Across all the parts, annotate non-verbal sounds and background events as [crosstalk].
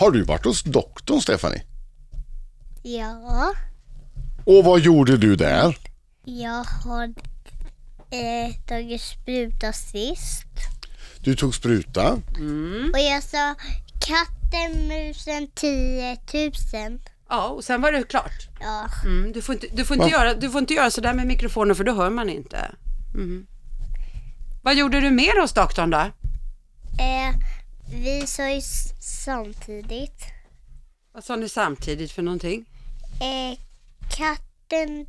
Har du varit hos doktorn, Stephanie? Ja, Och vad gjorde du där? jag har eh, tagit spruta sist. Du tog spruta. Och jag sa katten, musen, 10 000. Ja, och sen var det klart. Ja, Mm, du, får inte, du, får inte Va? göra, du får inte göra sådär med mikrofonen för då hör man inte. Mm. Vad gjorde du mer hos doktorn då? eh, vi sa ju samtidigt. Vad sa ni samtidigt för någonting? Eh, katten,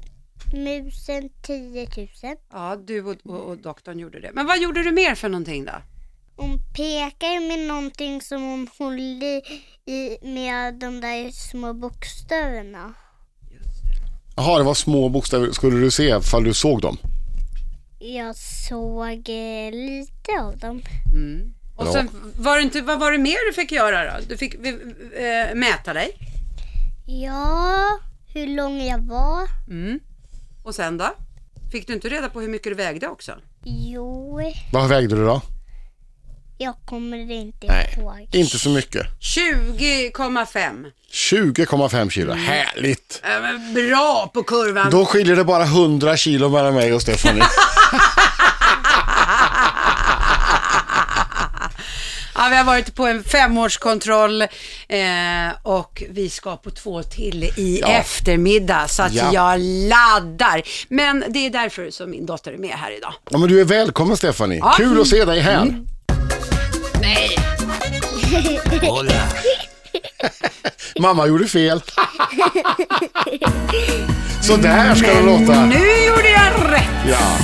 musen, 10 000. Ja, du och, och, och doktorn gjorde det. Men vad gjorde du mer för någonting då? Hon pekar med någonting som hon håller i med de där små bokstäverna. Jaha, det var små bokstäver. Skulle du se ifall du såg dem? Jag såg eh, lite av dem. Mm. Och sen var det inte, vad var det mer du fick göra då? Du fick eh, mäta dig. Ja, hur lång jag var. Mm. Och sen då? Fick du inte reda på hur mycket du vägde också? Jo, Vad vägde du då? jag kommer inte Nej, ihåg. inte så mycket. 20,5. 20,5 kilo. Mm. Härligt! Äh, men bra på kurvan. Då skiljer det bara 100 kilo mellan mig och Stephanie. [laughs] Ja, vi har varit på en femårskontroll eh, och vi ska på två till i Ja. eftermiddag så att Ja. jag laddar. Men det är därför som min dotter är med här idag. Ja, men du är välkommen Stephanie. Ja. Kul att se dig här. Nej, [laughs] [laughs] Mamma gjorde fel. [laughs] Så där ska det låta. nu gjorde jag rätt. Ja.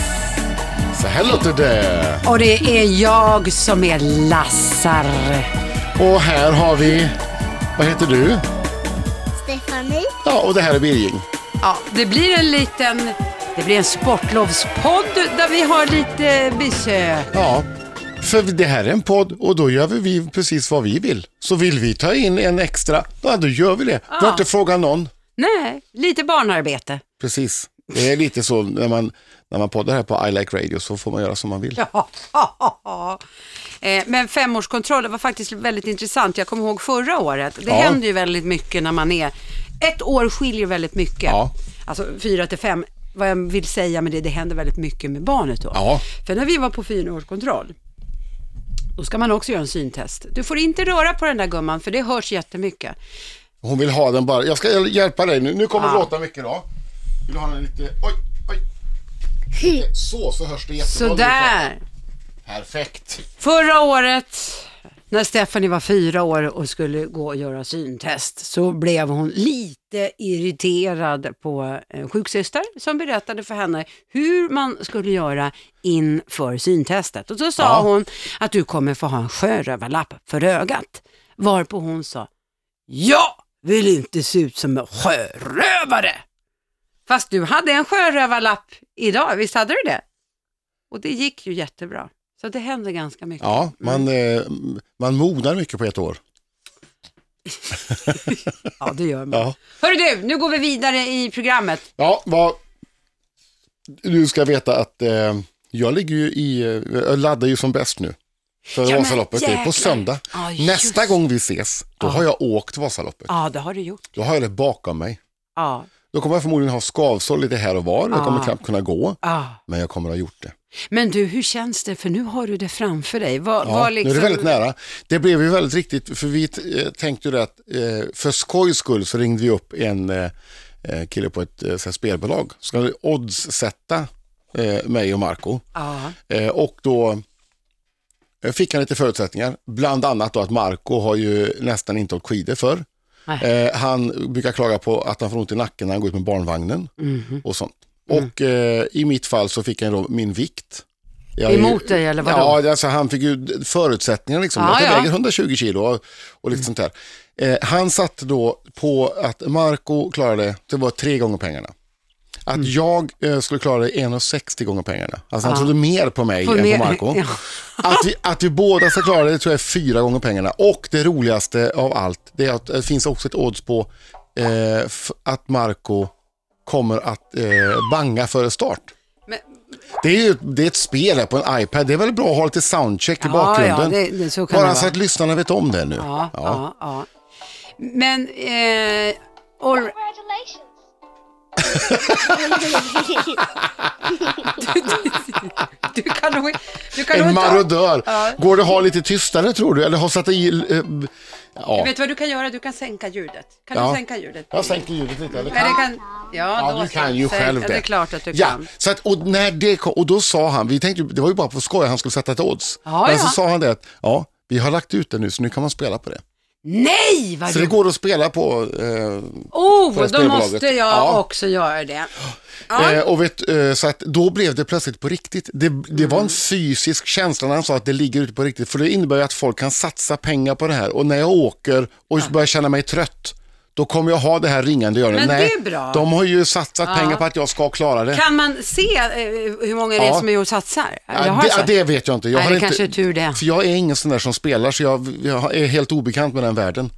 Så här låter det. Och det är jag som är Lassar. Och här har vi, vad heter du? Stefanie, Ja, och det här är Birging. Ja, det blir en liten, det blir en sportlovspodd där vi har lite besök. Ja, för det här är en podd och då gör vi precis vad vi vill. Så vill vi ta in en extra, ja då gör vi det. Vi har Ja. inte frågat någon. Nej, lite barnarbete. Precis. Det är lite så när man, när man poddar här på I Like Radio så får man göra som man vill. Ja. [laughs] Eh, Men femårskontrollen var faktiskt väldigt intressant. Jag kommer ihåg förra året. Det Ja. händer ju väldigt mycket när man är... Ett år skiljer väldigt mycket. Ja. Alltså fyra till fem. Vad jag vill säga med det, det händer väldigt mycket med barnet då. Ja. För när vi var på fyraårskontroll, då ska man också göra en syntest. Du får inte röra på den där gumman, för det hörs jättemycket. Hon vill ha den bara. Jag ska hjälpa dig nu. Nu kommer Ja. låta mycket då. Vill du ha den lite, oj, Så, så hörs det jättebra. Sådär. Perfekt. Förra året, när Stephanie var fyra år och skulle gå och göra syntest, så blev hon lite irriterad på en sjuksyster som berättade för henne hur man skulle göra inför syntestet. Och så sa Ja. hon att du kommer få ha en sjörövarlapp för ögat. Varpå hon sa, jag vill inte se ut som en sjörövare. Fast du hade en sjörövarlapp idag, visst hade du det? Och det gick ju jättebra. Så det händer ganska mycket. Ja, man, eh, man mognar mycket på ett år. [laughs] Ja, det gör man. Ja. Hörru du, nu går vi vidare i programmet. Ja, vad... Du ska veta att eh, jag ligger ju i, eh, jag laddar ju som bäst nu. För men Vasaloppet, är på söndag. Ja, just. Nästa gång vi ses, då Ja. har jag åkt Vasaloppet. Ja, det har du gjort. Då har jag det bakom mig. Ja, Då kommer jag förmodligen ha skavsår lite här och var. Jag kommer Ja. knappt kunna gå. ja. Men jag kommer ha gjort det. Men du, hur känns det? För nu har du det framför dig. Vad, Ja, vad liksom... Nu är det väldigt nära. Det blev ju väldigt riktigt, för vi eh, tänkte ju det att eh, för skojs skull så ringde vi upp en eh, kille på ett så spelbolag. Ska odds-sätta eh, mig och Marco Ja, Eh, och då fick han lite förutsättningar. Bland annat då att Marco har ju nästan inte åkt skidor förr. Eh, han brukar klaga på att han får ont i nacken när han går ut med barnvagnen Mhm. och sånt. Och eh, i mitt fall så fick han då min vikt. Jag är ju- Emot dig, eller vadå? Ja, alltså, han fick ju förutsättningar liksom. Att jag ja. väger 120 kilo och, och lite sånt där. Eh, han satte då på att Marco klarade, det var tre gånger pengarna. Att Mm. jag eh, skulle klara det 1,60 gånger pengarna. Alltså han trodde mer på mig Får än mer- på Marco. [laughs] Ja. Att, vi, att vi båda ska klara det tror jag är fyra gånger pengarna. Och det roligaste av allt, det är att det finns också ett odds på eh, att Marco kommer att eh, banga före start. Men- Det är ju det är ett spel här på en iPad. Det är väl bra att ha lite soundcheck i Ja, bakgrunden. ja, det- det- så kan Bara det så att lyssnarna vet om det nu. ja, ja. ja. Men, eh, all, [laughs] Congratulations. du kan nog, du kan En marodör. Ja. Går det att ha lite tystare tror du? Eller ha satt i... eh, ja, Vet du vad du kan göra? Du kan sänka ljudet. Kan Ja. du sänka ljudet? jag sänker ljudet lite. Eller? Det kan... Ja, Ja, du kan ju själv ja, det. Det är klart att du Ja, kan. så att, och, när det kom, och då sa han, vi tänkte, det var ju bara på skoj, han skulle sätta ett odds. Ja, Men så sa han det att, ja, vi har lagt ut det nu så nu kan man spela på det. Nej, vad Så det går att spela på. Eh, Oh, på då måste jag Ja. också göra det. Ja. eh, och vet, eh, så att då blev det plötsligt på riktigt. Det, det var en Mm. fysisk känsla när han sa att det ligger ute på riktigt. För det innebär ju att folk kan satsa pengar på det här. Och när jag åker och börjar känna mig trött, då kommer jag ha det här ringande i öronen. Men det Nej, är bra. de har ju satsat Ja. pengar på att jag ska klara det. Kan man se eh, hur många det är Ja. som är och satsar? Ja, Jag har det, det vet jag inte. Jag Nej, har det inte kanske är tur det. För jag är ingen sån där som spelar, så jag, jag är helt obekant med den världen.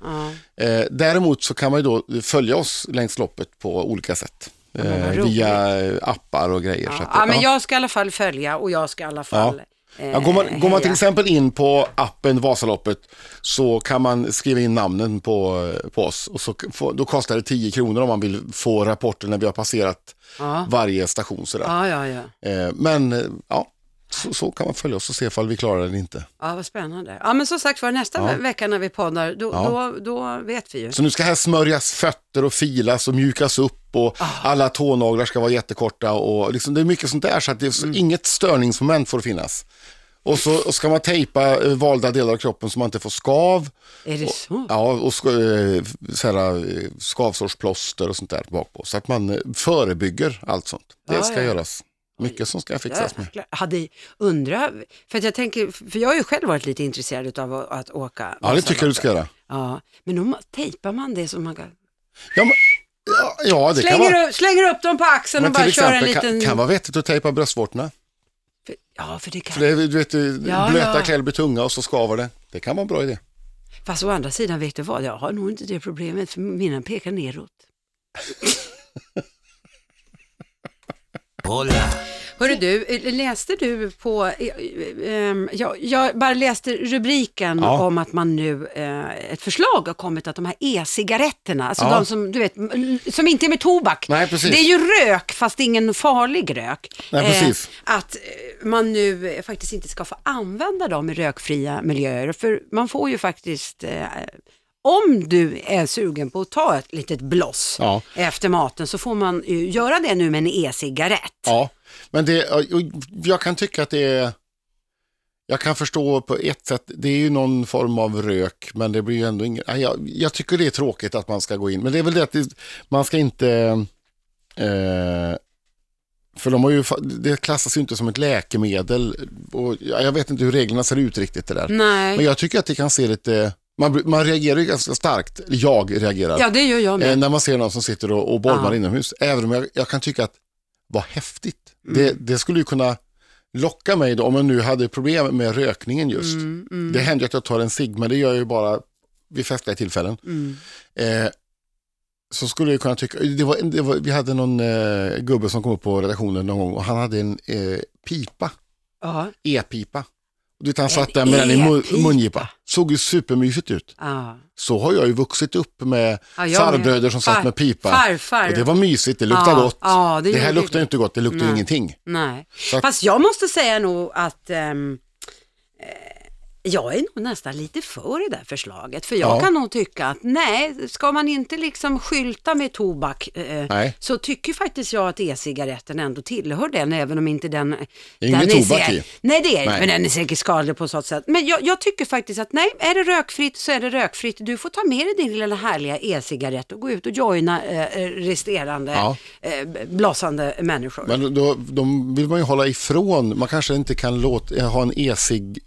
Eh, däremot så kan man ju då följa oss längs loppet på olika sätt. Eh, roligt. via eh, appar och grejer. så Ja. att, ja, men ja. jag ska i alla fall följa och jag ska i alla fall Ja, går, man, går man till exempel in på appen Vasaloppet så kan man skriva in namnen på, på oss och så då kostar det 10 kronor om man vill få rapporter när vi har passerat Ja. varje station. Sådär. Ja, ja, ja. Eh, men eh, ja, så, så kan man följa oss och se ifall vi klarar det eller inte. Ja, vad spännande. Ja, men som sagt var nästa Ja. ve- vecka när vi poddar, då, Ja. då, då vet vi ju. Så nu ska här smörjas fötter och filas och mjukas upp och Ah. alla tånaglar ska vara jättekorta och liksom, det är mycket sånt där så att det är Mm. inget störningsmoment får finnas. Och så och ska man tejpa eh, valda delar av kroppen så man inte får skav. Är det så? Ja, och eh, så här, eh, skavsårsplåster och sånt där bak på. Så att man förebygger allt sånt. Det Ja, ska ja. göras. Mycket som ska fixas med. Hade undra, för att jag tänker, för jag har ju själv varit lite intresserad av att, att åka. Ja, det tycker jag du ska göra. Ja, men då tejpar man det som man kan... Ja, men, ja, ja det kan Slänger, vara. upp, slänger upp dem på axeln Men och bara till kör en exempel liten... kan, kan vara vettigt att tejpa bröstvårtorna. För, ja, för det kan... För det, du vet, Ja, blöta ja. kläder blir tunga och så skaver det. Det kan vara en bra idé. Fast å andra sidan, vet du vad? Jag har nog inte det problemet, för mina pekar neråt. [laughs] Hörru du, eh, läste du på, eh, eh, ehm, jag, jag bara läste rubriken Ja. om att man nu, eh, ett förslag har kommit att de här e-cigaretterna, alltså Ja. de som du vet, som inte är med tobak. Nej. Det är ju rök fast ingen farlig rök. Nej. Eh, att man nu faktiskt inte ska få använda dem i rökfria miljöer, för man får ju faktiskt eh, om du är sugen på att ta ett litet bloss Ja. efter maten så får man ju göra det nu med en e-cigarett. Ja, men det, jag kan tycka att det är... Jag kan förstå på ett sätt, det är ju någon form av rök, men det blir ju ändå ingen... ja, Jag, jag tycker det är tråkigt att man ska gå in, men det är väl det att det, man ska inte... Eh, för de har ju, det klassas ju inte som ett läkemedel och ja, jag vet inte hur reglerna ser ut riktigt det där. Nej, Men jag tycker att det kan se lite... Man, man reagerar ju ganska starkt, jag reagerar, ja det gör jag med. eh, när man ser någon som sitter och, och bolmar Ja. inomhus. Även om jag, jag kan tycka att, vad häftigt. Mm. Det, det skulle ju kunna locka mig då, om jag nu hade problem med rökningen just. Mm, mm, Det händer ju att jag tar en cigg, men det gör jag ju bara vid festliga tillfällen. mm. Eh, så skulle jag kunna tycka, det var, det var, vi hade någon eh, gubbe som kom upp på redaktionen någon gång och han hade en eh, pipa, e-pipa. Du vet, han satt där med den i mun, e-pipa. mungipa. Såg ju supermysigt ut. ja. Så har jag ju vuxit upp med Ja, farbröder som satt med pipa. Farfar. Och det var mysigt, det luktade ja, gott. Ja, det, Det här luktar ju inte gott, det luktar ju Nej. ingenting. Nej, Så fast jag måste säga nog att eh, jag är nog nästan lite för det där förslaget. För jag Ja. kan nog tycka att nej, ska man inte liksom skylta med tobak eh, så tycker faktiskt jag att e-cigaretten ändå tillhör den, även om inte den... Inget den tobak i. Nej, det är Nej. men den är säkert skadlig på så sätt. Men jag, jag tycker faktiskt att nej, är det rökfritt så är det rökfritt. Du får ta med dig din lilla härliga e-cigarett och gå ut och joina eh, resterande Ja. eh, blossande människor. Men då, de vill man ju hålla ifrån. Man kanske inte kan låta, ha en e-cigg,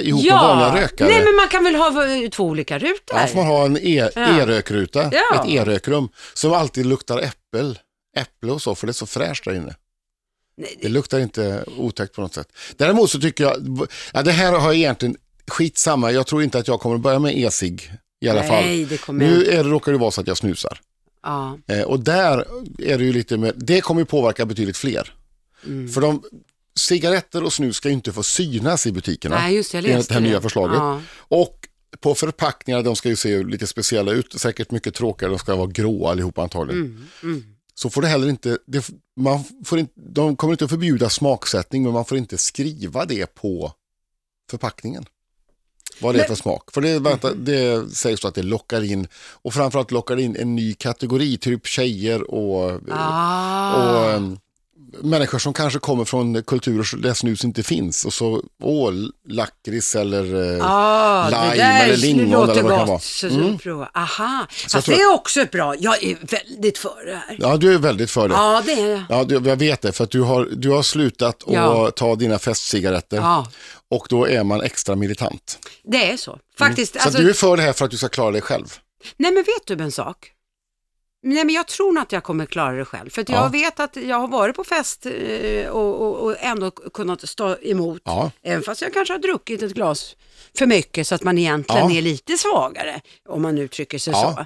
e-rökare ihop med vanliga rökare. nej men man kan väl ha två olika rutor. Ja, får man ha en e- Ja. e-rökruta, Ja. ett e-rökrum, som alltid luktar äppel, äpple och så, för det är så fräscht där inne. Nej, Det luktar inte otäckt på något sätt. Däremot så tycker jag, ja, det här har jag egentligen skitsamma, jag tror inte att jag kommer börja med e-cigg i alla fall. Nej, det kommer Nu är det, råkar det vara så att jag snusar. Ja. Eh, och där är det ju lite mer, det kommer ju påverka betydligt fler. Mm. För de, cigaretter och snus ska ju inte få synas i butikerna. Nej, just det, jag enligt det här det. nya förslaget. Ja. Och på förpackningar, de ska ju se lite speciella ut, säkert mycket tråkigare, de ska vara gråa allihopa antagligen. Så får det heller inte, det, man får inte, de kommer inte att förbjuda smaksättning, men man får inte skriva det på förpackningen. Vad det är för smak. För det, vänta, det sägs så att det lockar in, och framförallt lockar in en ny kategori, typ tjejer och, Ah. och um, människor som kanske kommer från kulturer där snus inte finns. Och så, åh, lakrits eller eh, Ah, lime eller lingon eller vad det kan vara. Så, Mm. så prova. Aha, jag fast tror det är också bra. Jag är väldigt för det här. Ja, du är väldigt för det. Ja, det är jag. Ja, du, jag vet det, för att du har, du har slutat Ja. att ta dina festcigaretter Ja, och då är man extra militant. det är så. Faktiskt. Mm. Så Alltså, du är för det här för att du ska klara dig själv? Nej, men vet du en sak? Nej, men jag tror nog att jag kommer klara det själv. För att Ja. jag vet att jag har varit på fest eh, och, och, och ändå kunnat stå emot. Ja. Även fast jag kanske har druckit ett glas för mycket så att man egentligen Ja. är lite svagare. Om man uttrycker sig Ja. så.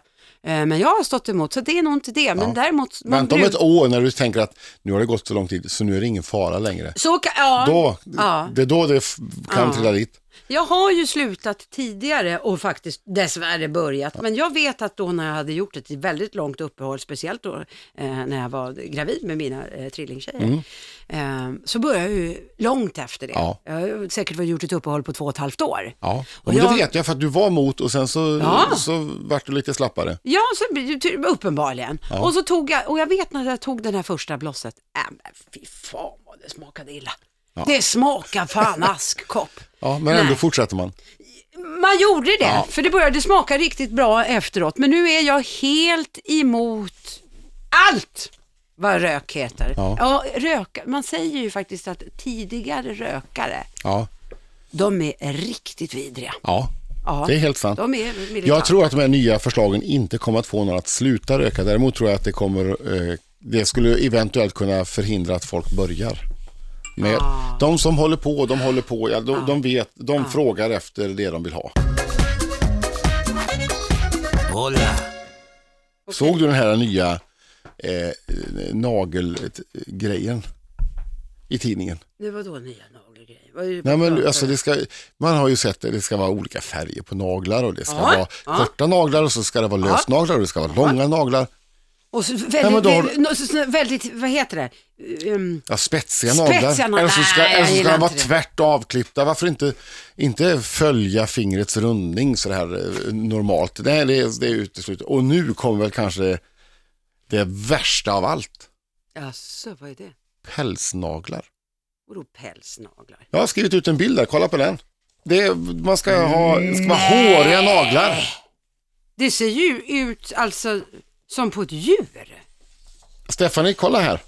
Eh, Men jag har stått emot, så det är nog inte det. Men däremot... man Vänta om bruk- ett år när du tänker att nu har det gått så lång tid så nu är det ingen fara längre. Så ja. Då, Ja. Det är då det kan Ja. trilla dit. Jag har ju slutat tidigare och faktiskt dessvärre börjat. Men jag vet att då när jag hade gjort ett väldigt långt uppehåll, speciellt då eh, när jag var gravid med mina eh, trillingtjejer, eh, så började jag ju långt efter det. Mm. Ja. Jag har säkert gjort ett uppehåll på två och ett halvt år. Ja, Och jag- det vet jag för att du var mot och sen så, Ja. så vart du lite slappare. Ja, så, uppenbarligen. Och så tog jag, och jag vet när jag tog den här första blosset, äh, men fy fan vad det smakade illa. Det smakar fan askkopp. Ja, men ändå Nej. fortsätter man. Man gjorde det, Ja. för det började smaka riktigt bra efteråt. Men nu är jag helt emot allt vad rök heter. Ja. rök, man säger ju faktiskt att tidigare rökare, Ja, de är riktigt vidriga. ja. Ja, det är helt sant. De är militanta. Jag tror att de här nya förslagen inte kommer att få någon att sluta röka. Däremot tror jag att det kommer, eh, det skulle eventuellt kunna förhindra att folk börjar. Med Ah. De som håller på, de håller på, ja, de, de vet, de Ah. frågar efter det de vill ha. Såg du den här nya eh, nagelgrejen i tidningen? Det var då nya nagelgrejer. Det Nej, men alltså det ska, man har ju sett det, det ska vara olika färger på naglar och det ska vara korta naglar och så ska det vara lösnaglar och det ska vara långa naglar. Och så väldigt, Ja, har- så- väldigt, vad heter det? Um, Ja, spetsiga Spetsiga naglar. Eller så ska, Nej, jag eller så ska gillar de vara det. tvärt avklippta. Varför inte, inte följa fingrets rundning så här eh, normalt? Nej, det är, det är uteslutet. Och nu kommer väl kanske det värsta av allt. Jaså, vad är det? Pälsnaglar. Vadå pälsnaglar? Jag har skrivit ut en bild där, kolla på den. Det, man ska ha, det ska vara håriga naglar. Det ser ju ut alltså som på ett djur. Stephanie, kolla här.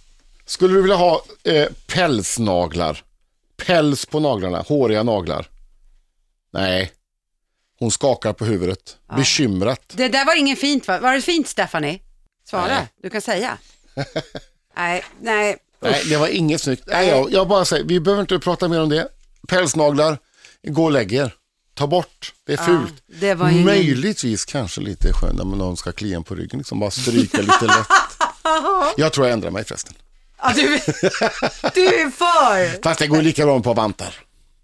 Skulle du vilja ha eh, pälsnaglar? Päls på naglarna, håriga naglar? Nej. Hon skakar på huvudet, bekymrat. Det där var ingen fint va? Var det fint Stephanie? Svara, Nej. du kan säga. [laughs] nej, nej. Nej, det var inget snyggt. Nej, jag, jag bara säger, vi behöver inte prata mer om det. Pälsnaglar, gå och lägg er. Ta bort, det är fult. det var ingen- Möjligtvis kanske lite skönt när någon ska klia en på ryggen, liksom bara stryka lite lätt. [laughs] Jag tror jag ändrar mig förresten. Ja, du, du är för. Fast det går lika bra på vantar.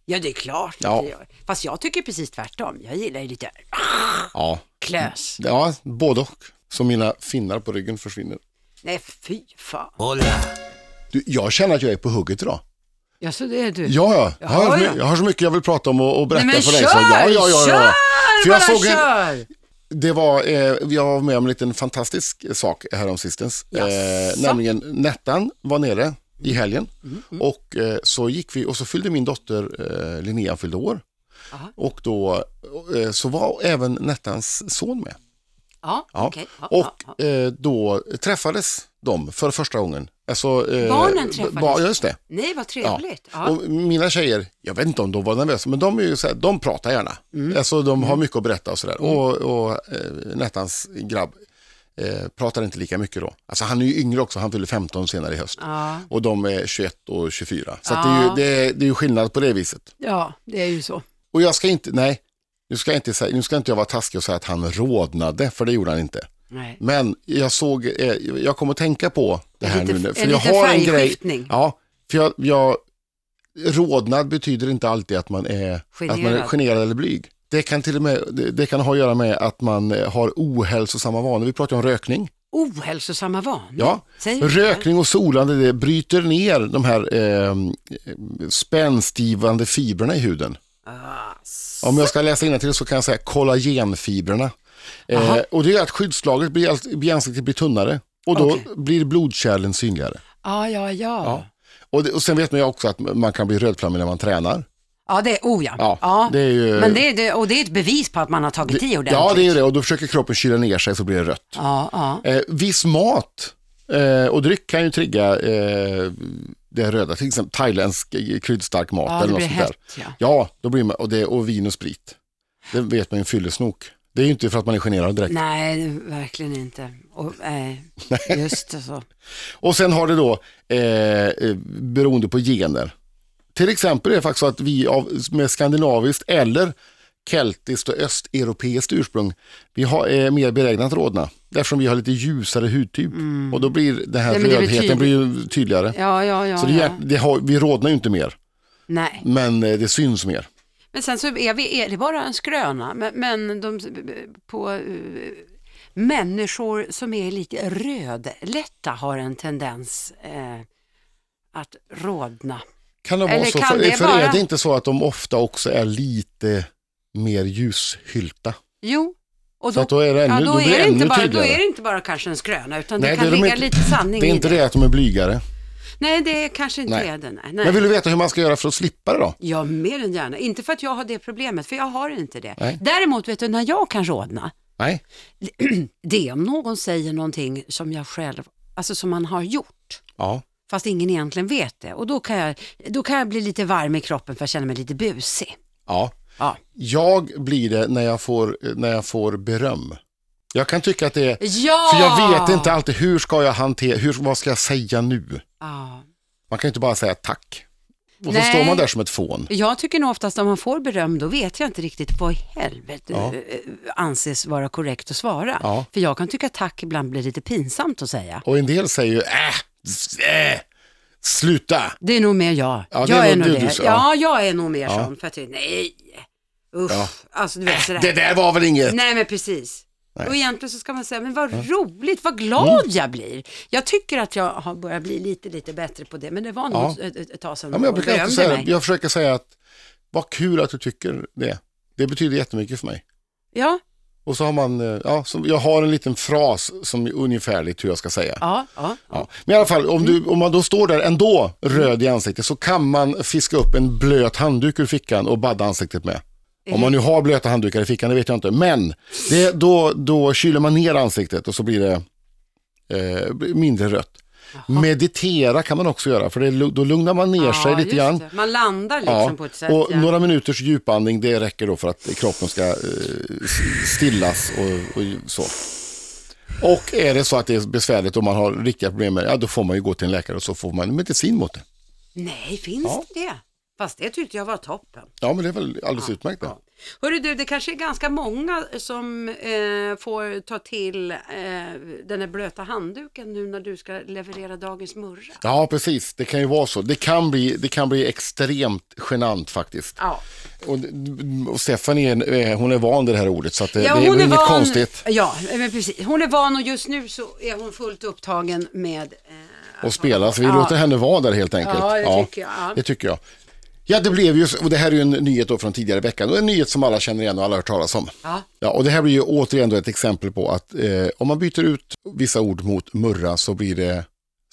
Ja, det är klart Ja. det gör. Fast jag tycker precis tvärtom. Jag gillar ju lite Ja, klös. ja både och. Så mina finnar på ryggen försvinner. Nej, fy fan. Du, jag känner att jag är på hugget idag. Ja, så det är du. Ja, ja. Jag har, ja. jag har så mycket jag vill prata om och, och berätta Nej, men för kör, dig. Så, ja, ja, ja, ja. För jag såg en, kör. det var, eh, jag var med om en liten fantastisk sak häromsistens. Eh, nämligen Nettan var nere i helgen Mm, och eh, så gick vi och så fyllde min dotter eh, Linnea fyllde år. Aha. Och då eh, så var även Nettans son med. Ja. Ja, ja, och eh, då träffades de för första gången. Alltså, eh, Barnen träffades? Ba, ja, just det. Nej, vad Ja. trevligt. Ja. Och mina tjejer, jag vet inte om de var nervösa, men de, är ju så här, de pratar gärna. Mm. Alltså, de har mycket att berätta och sådär. Och, och eh, Nettans grabb eh, pratar inte lika mycket då. Alltså han är ju yngre också, han fyller 15 senare i höst. Ja. Och de är 21 och 24. Så Ja. det, är ju, det, är, det är ju skillnad på det viset. ja, det är ju så. Och jag ska inte, nej, nu ska, jag inte säga, nu ska inte jag vara taskig och säga att han rodnade, för det gjorde han inte. Nej. Men jag såg, eh, jag kommer att tänka på det här lite- nu. För jag har en grej. Ja, för jag, jag, rodnad betyder inte alltid att man är generad, att man är Generad. eller blyg. Det kan till och med det, det kan ha att göra med att man eh, har ohälsosamma vanor. Vi pratar om rökning. Ohälsosamma vanor? Ja, rökning och solande det bryter ner de här eh, spänstgivande fibrerna i huden. Ah, Om jag ska läsa till så kan jag säga kollagenfibrerna. Eh, och det gör att skyddslagret blir, blir tunnare och då Okej. blir blodkärlen synligare. Ja, ja, ja. Ja. Ja, Och, det, och sen vet man ju också att man kan bli rödflammig när man tränar. det är, oh ja. Ja, det är ju- Men det är, det, och det är ett bevis på att man har tagit i ordentligt. Ja, det är det och då försöker kroppen kyla ner sig så blir det rött. Ja, ja. Eh, viss mat eh, och dryck kan ju trigga eh, det röda, till exempel thailändsk kryddstark mat Ja, eller det något sånt där. hett. Ja. Ja, då blir man, och, det, och vin och sprit. Det vet man ju fyllesnok. Det är ju inte för att man är generad direkt. Nej, verkligen inte. Och, [laughs] nej, just det så. Och sen har det då, eh, eh, beroende på gener. Till exempel är det faktiskt så att vi av, med skandinaviskt eller keltiskt och östeuropeiskt ursprung, vi har, är mer benägna att rodna. Eftersom vi har lite ljusare hudtyp. Och då blir den här men det blir rödheten blir tydligare. Ja, ja, ja. Så det, ja. det har, vi rodnar ju inte mer, Nej. men eh, det syns mer. Men sen så är, vi, är det bara en skröna, men, men de, på eh, människor som är lite rödlätta har en tendens eh, att rodna. Kan det vara Eller så? kan För, det för vara- är det inte så att de ofta också är lite mer ljushylta? Jo. Och Så att då är det ännu, ja, då då, blir det är det inte bara, då tydligare. är det inte bara kanske en skröna, utan Nej, det kan det är de ligga inte- lite sanning Det är i inte det. det att de är blygare. Nej, det kanske inte Nej. är det. Nej. Men vill du veta hur man ska göra för att slippa det då? Ja, mer än gärna. Inte för att jag har det problemet, för jag har inte det. Nej. Däremot, vet du, när jag kan rodna, Nej, [clears throat] det är om någon säger någonting som jag själv, alltså som man har gjort. ja. Fast ingen egentligen vet det. Och då kan, jag, då kan jag bli lite varm i kroppen för jag känner mig lite busig. ja. Ja, Jag blir det när jag får, när jag får beröm. Jag kan tycka att det är, ja! för jag vet inte alltid hur ska jag hantera, hur, vad ska jag säga nu? Ja. Man kan ju inte bara säga tack. Och så Nej. står man där som ett fån. Jag tycker nog oftast om man får beröm, då vet jag inte riktigt vad i helvete Ja. eh, anses vara korrekt att svara. Ja. För jag kan tycka att tack ibland blir lite pinsamt att säga. Och en del säger ju, äh, äh sluta. Det är nog mer jag. Ja, jag är är nog du- det. du- ja. jag är nog mer Ja. sån. För att nej, usch. Alltså du vet sådär. Det där var väl inget? Nej men precis. Nej. Och egentligen så ska man säga, men vad roligt, vad glad jag blir. Jag tycker att jag har börjat bli lite, lite bättre på det, men det var nog Ja. ett, ett, tag sedan Ja, men jag, brukar alltid säga, mig. jag försöker säga att vad kul att du tycker det. Det betyder jättemycket för mig. Ja, Och så har man, eh, ja, så jag har en liten fras som är ungefärligt hur jag ska säga. ja, ja. Ja. Men i alla fall, om, du, om man då står där ändå röd i ansiktet så kan man fiska upp en blöt handduk ur fickan och badda ansiktet med. Om man nu har blöta handdukar i fickan, det vet jag inte. Men det, då, då kyler man ner ansiktet och så blir det eh, mindre rött. Meditera kan man också göra, för det, då lugnar man ner sig Ja, lite just grann. det. Man landar liksom Ja, på ett sätt. och ja. några minuters djupandning det räcker då för att kroppen ska eh, stillas och, och så. Och är det så att det är besvärligt och man har riktiga problem med det, ja då får man ju gå till en läkare och så får man medicin mot det. Nej, finns det det? Fast det tyckte jag var toppen. Ja men det är väl alldeles utmärkt det. Ja. Hörru du, det kanske är ganska många som eh, får ta till eh, den här blöta handduken nu när du ska leverera dagens murra. Ja precis, det kan ju vara så. Det kan bli, det kan bli extremt genant faktiskt. Ja, Och, och Stefan är, eh, hon är van vid det här ordet så det, ja det är väl är inget van. konstigt. Ja, men precis. Hon är van och just nu så är hon fullt upptagen med eh, och spela. Så vi Ja. låter henne vara där helt enkelt. Ja, det tycker jag, ja. Det tycker jag. Ja, det blev ju, och det här är ju en nyhet då från tidigare veckan och en nyhet som alla känner igen och alla har hört talas om. Ja. Ja, och det här blir ju återigen då ett exempel på att eh, om man byter ut vissa ord mot murra så blir det,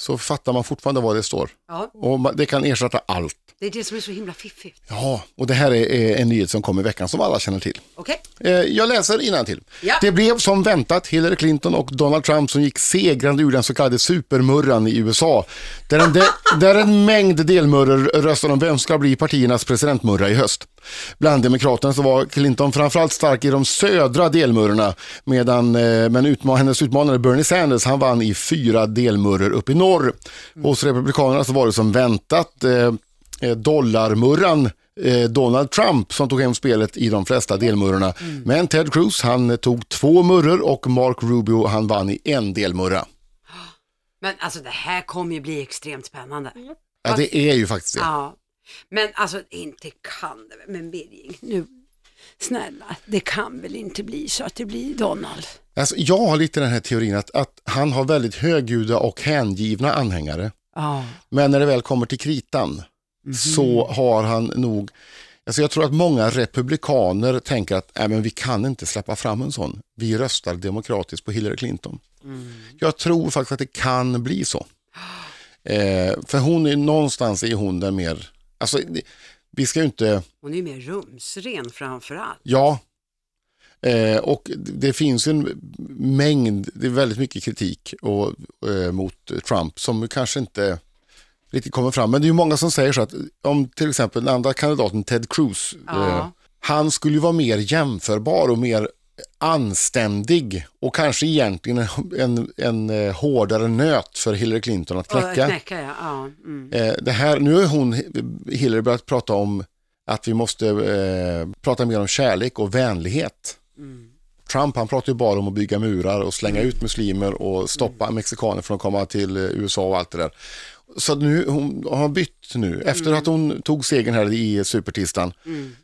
så fattar man fortfarande vad det står. Ja, Och det kan ersätta allt. det är det som är så himla fiffigt. Ja, och det här är, en nyhet som kom i veckan som alla känner till. Okej? Eh, Jag läser till. Ja. Det blev som väntat Hillary Clinton och Donald Trump som gick segrande ur den så kallade supermurran i USA. Där en, de, [laughs] där en mängd delmurror röstade om vem ska bli partiernas presidentmurra i höst. Bland demokraterna så var Clinton framförallt stark i de södra delmurrorna medan eh, men utma hennes utmanare Bernie Sanders han vann i fyra delmurror upp i norr. Hos republikanerna så var det som väntat eh, eh, dollarmurran eh, Donald Trump som tog hem spelet i de flesta delmurrorna. Men Ted Cruz han tog två murror och Mark Rubio han vann i en delmurra. [gasps] Men alltså det här kommer ju bli extremt spännande. Ja, det är ju faktiskt det. Ja, men alltså inte kan det väl, men Birging, nu, snälla, det kan väl inte bli så att det blir Donald? Alltså, jag har lite den här teorin att, att han har väldigt högljudda och hängivna anhängare. Ja. Men när det väl kommer till kritan så har han nog, alltså jag tror att många republikaner tänker att Nej, men vi kan inte släppa fram en sån. Vi röstar demokratiskt på Hillary Clinton. Jag tror faktiskt att det kan bli så. Eh, för hon är någonstans är hon den mer, alltså vi ska ju inte, Hon är ju mer rumsren framför allt. ja, eh, och det finns en mängd, det är väldigt mycket kritik och, eh, mot Trump som kanske inte riktigt kommer fram. Men det är ju många som säger så att om till exempel den andra kandidaten Ted Cruz, eh, han skulle ju vara mer jämförbar och mer anständig och kanske egentligen en, en, en eh, hårdare nöt för Hillary Clinton att knäcka. knäcka ja. ja. Mm. Eh, det här, nu har hon, Hillary börjat prata om att vi måste eh, prata mer om kärlek och vänlighet. Mm. Trump han pratar ju bara om att bygga murar och slänga ut muslimer och stoppa Mm. mexikaner från att komma till eh, USA och allt det där. Så nu hon har bytt nu. Efter Mm. att hon tog segern här i supertisdagen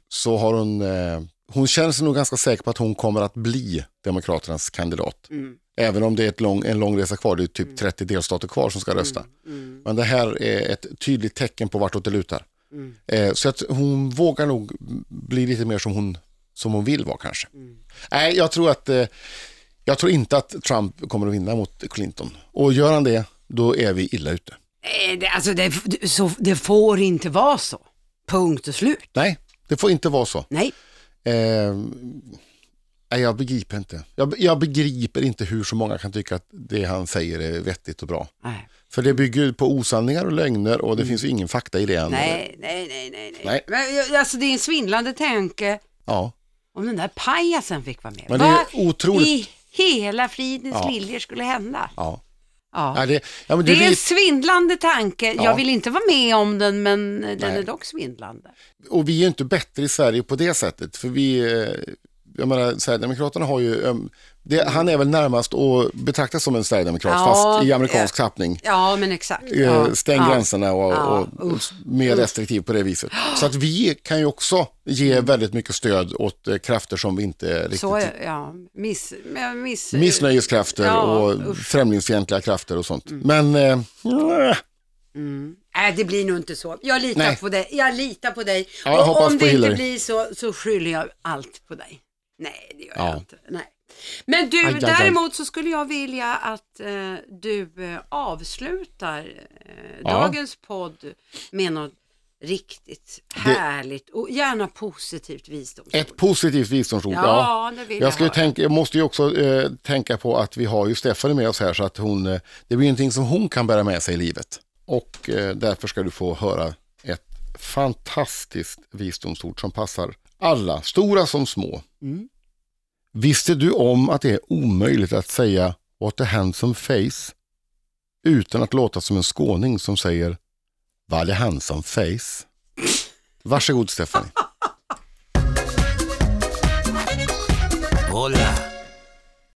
så har hon, eh, hon känner sig nog ganska säker på att hon kommer att bli Demokraternas kandidat. Mm. Även om det är ett lång, en lång resa kvar, det är typ 30 delstater kvar som ska rösta. Mm. Men det här är ett tydligt tecken på vartåt det lutar. Mm. Eh, så att hon vågar nog bli lite mer som hon, som hon vill vara kanske. Mm. Nej, jag tror att eh, jag tror inte att Trump kommer att vinna mot Clinton. Och gör han det, då är vi illa ute. Nej, det, alltså det, så, det får inte vara så. Punkt och slut. Nej, det får inte vara så. Nej. Eh, jag begriper inte. Jag, jag begriper inte hur så många kan tycka att det han säger är vettigt och bra. Nej. För det bygger på osanningar och lögner och det finns ju ingen fakta i det. än. Mm. Nej, nej, nej, nej. nej. Men, alltså det är en svindlande tanke Ja, om den där pajasen fick vara med. Men det är otroligt- i hela fridens Ja. liljor skulle hända? ja. Ja. ja, det, ja Det du är en svindlande tanke. Ja. Jag vill inte vara med om den, men den Nej. är dock svindlande. och vi är inte bättre i Sverige på det sättet. För vi, eh, jag menar, Sverigedemokraterna har ju, eh, det, han är väl närmast att betraktas som en Sverigedemokrat Ja, fast i amerikansk tappning. Ja, men exakt. Eh, Ja. Stäng ja. gränserna och, Ja, och usch. mer restriktiv på det viset. [gasps] Så att vi kan ju också ge väldigt mycket stöd åt eh, krafter som vi inte riktigt... Så, ja. Miss, miss, Missnöjeskrafter Ja, och. Mm. främlingsfientliga krafter och sånt. Men eh, Mm. Nej, det blir nog inte så. Jag litar Nej. på dig. Jag litar på dig. Ja, och om det inte blir så, så skyller jag allt på dig. Nej, det gör Ja. jag inte. Nej. Men du, Aj, aj, aj. däremot så skulle jag vilja att eh, du eh, avslutar eh, Ja. dagens podd med något riktigt härligt och gärna positivt visdomsord. ett positivt visdomsord. Ja, det vill jag, ska ju höra. tänka, jag måste ju också eh, tänka på att vi har ju Stephanie med oss här så att hon, eh, det blir någonting som hon kan bära med sig i livet. Och eh, därför ska du få höra ett fantastiskt visdomsord som passar alla, stora som små. Mm. Visste du om att det är omöjligt att säga what a handsome face utan att låta som en skåning som säger vad a handsome face? Varsågod Stephanie. Hola.